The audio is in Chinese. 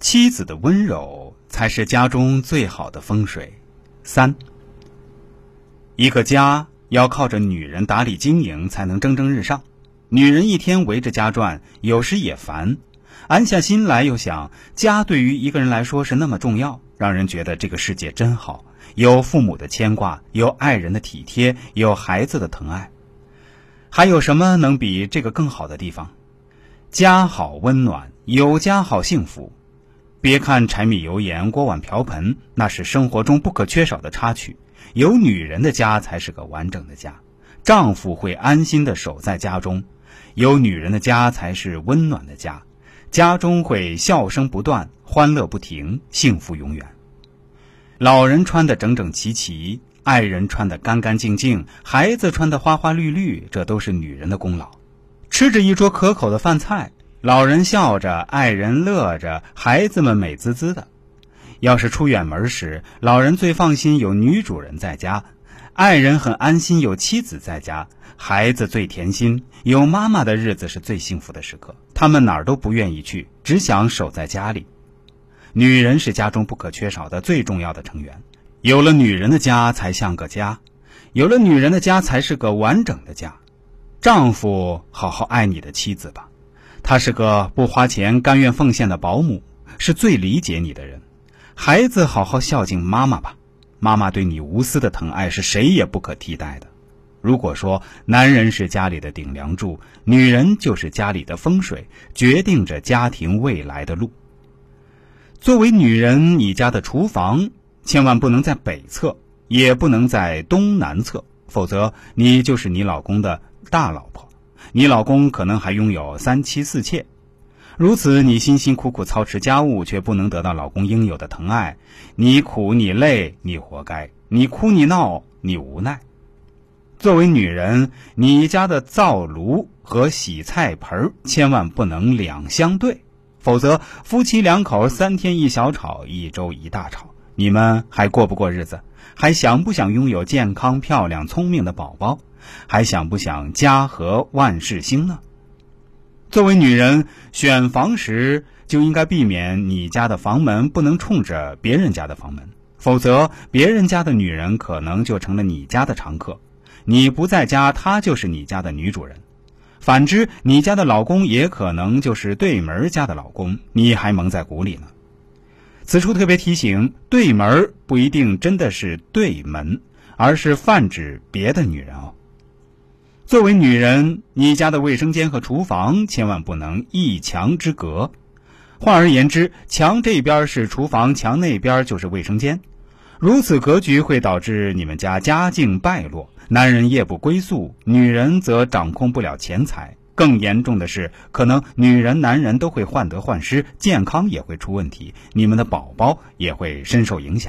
妻子的温柔才是家中最好的风水。三，一个家要靠着女人打理经营才能蒸蒸日上。女人一天围着家转，有时也烦。安下心来又想，家对于一个人来说是那么重要，让人觉得这个世界真好，有父母的牵挂，有爱人的体贴，有孩子的疼爱。还有什么能比这个更好的地方？家好温暖，有家好幸福。别看柴米油盐、锅碗瓢盆，那是生活中不可缺少的插曲。有女人的家才是个完整的家，丈夫会安心的守在家中；有女人的家才是温暖的家，家中会笑声不断，欢乐不停，幸福永远。老人穿得整整齐齐，爱人穿得干干净净，孩子穿得花花绿绿，这都是女人的功劳。吃着一桌可口的饭菜。老人笑着，爱人乐着，孩子们美滋滋的。要是出远门时，老人最放心有女主人在家，爱人很安心有妻子在家，孩子最甜心有妈妈的日子是最幸福的时刻。他们哪儿都不愿意去，只想守在家里。女人是家中不可缺少的最重要的成员，有了女人的家才像个家，有了女人的家才是个完整的家。丈夫，好好爱你的妻子吧。她是个不花钱、甘愿奉献的保姆，是最理解你的人。孩子，好好孝敬妈妈吧。妈妈对你无私的疼爱是谁也不可替代的。如果说男人是家里的顶梁柱，女人就是家里的风水，决定着家庭未来的路。作为女人，你家的厨房千万不能在北侧，也不能在东南侧，否则你就是你老公的大老婆。你老公可能还拥有三妻四妾，如此你辛辛苦苦操持家务，却不能得到老公应有的疼爱，你苦你累你活该，你哭你闹你无奈。作为女人，你家的灶炉和洗菜盆千万不能两相对，否则夫妻两口三天一小吵，一周一大吵，你们还过不过日子？还想不想拥有健康、漂亮、聪明的宝宝？还想不想家和万事兴呢？作为女人，选房时就应该避免你家的房门不能冲着别人家的房门，否则别人家的女人可能就成了你家的常客。你不在家，她就是你家的女主人；反之，你家的老公也可能就是对门家的老公，你还蒙在鼓里呢。此处特别提醒：对门不一定真的是对门，而是泛指别的女人哦。作为女人，你家的卫生间和厨房千万不能一墙之隔。换而言之，墙这边是厨房，墙那边就是卫生间。如此格局会导致你们家家境败落，男人夜不归宿，女人则掌控不了钱财。更严重的是，可能女人、男人都会患得患失，健康也会出问题，你们的宝宝也会深受影响。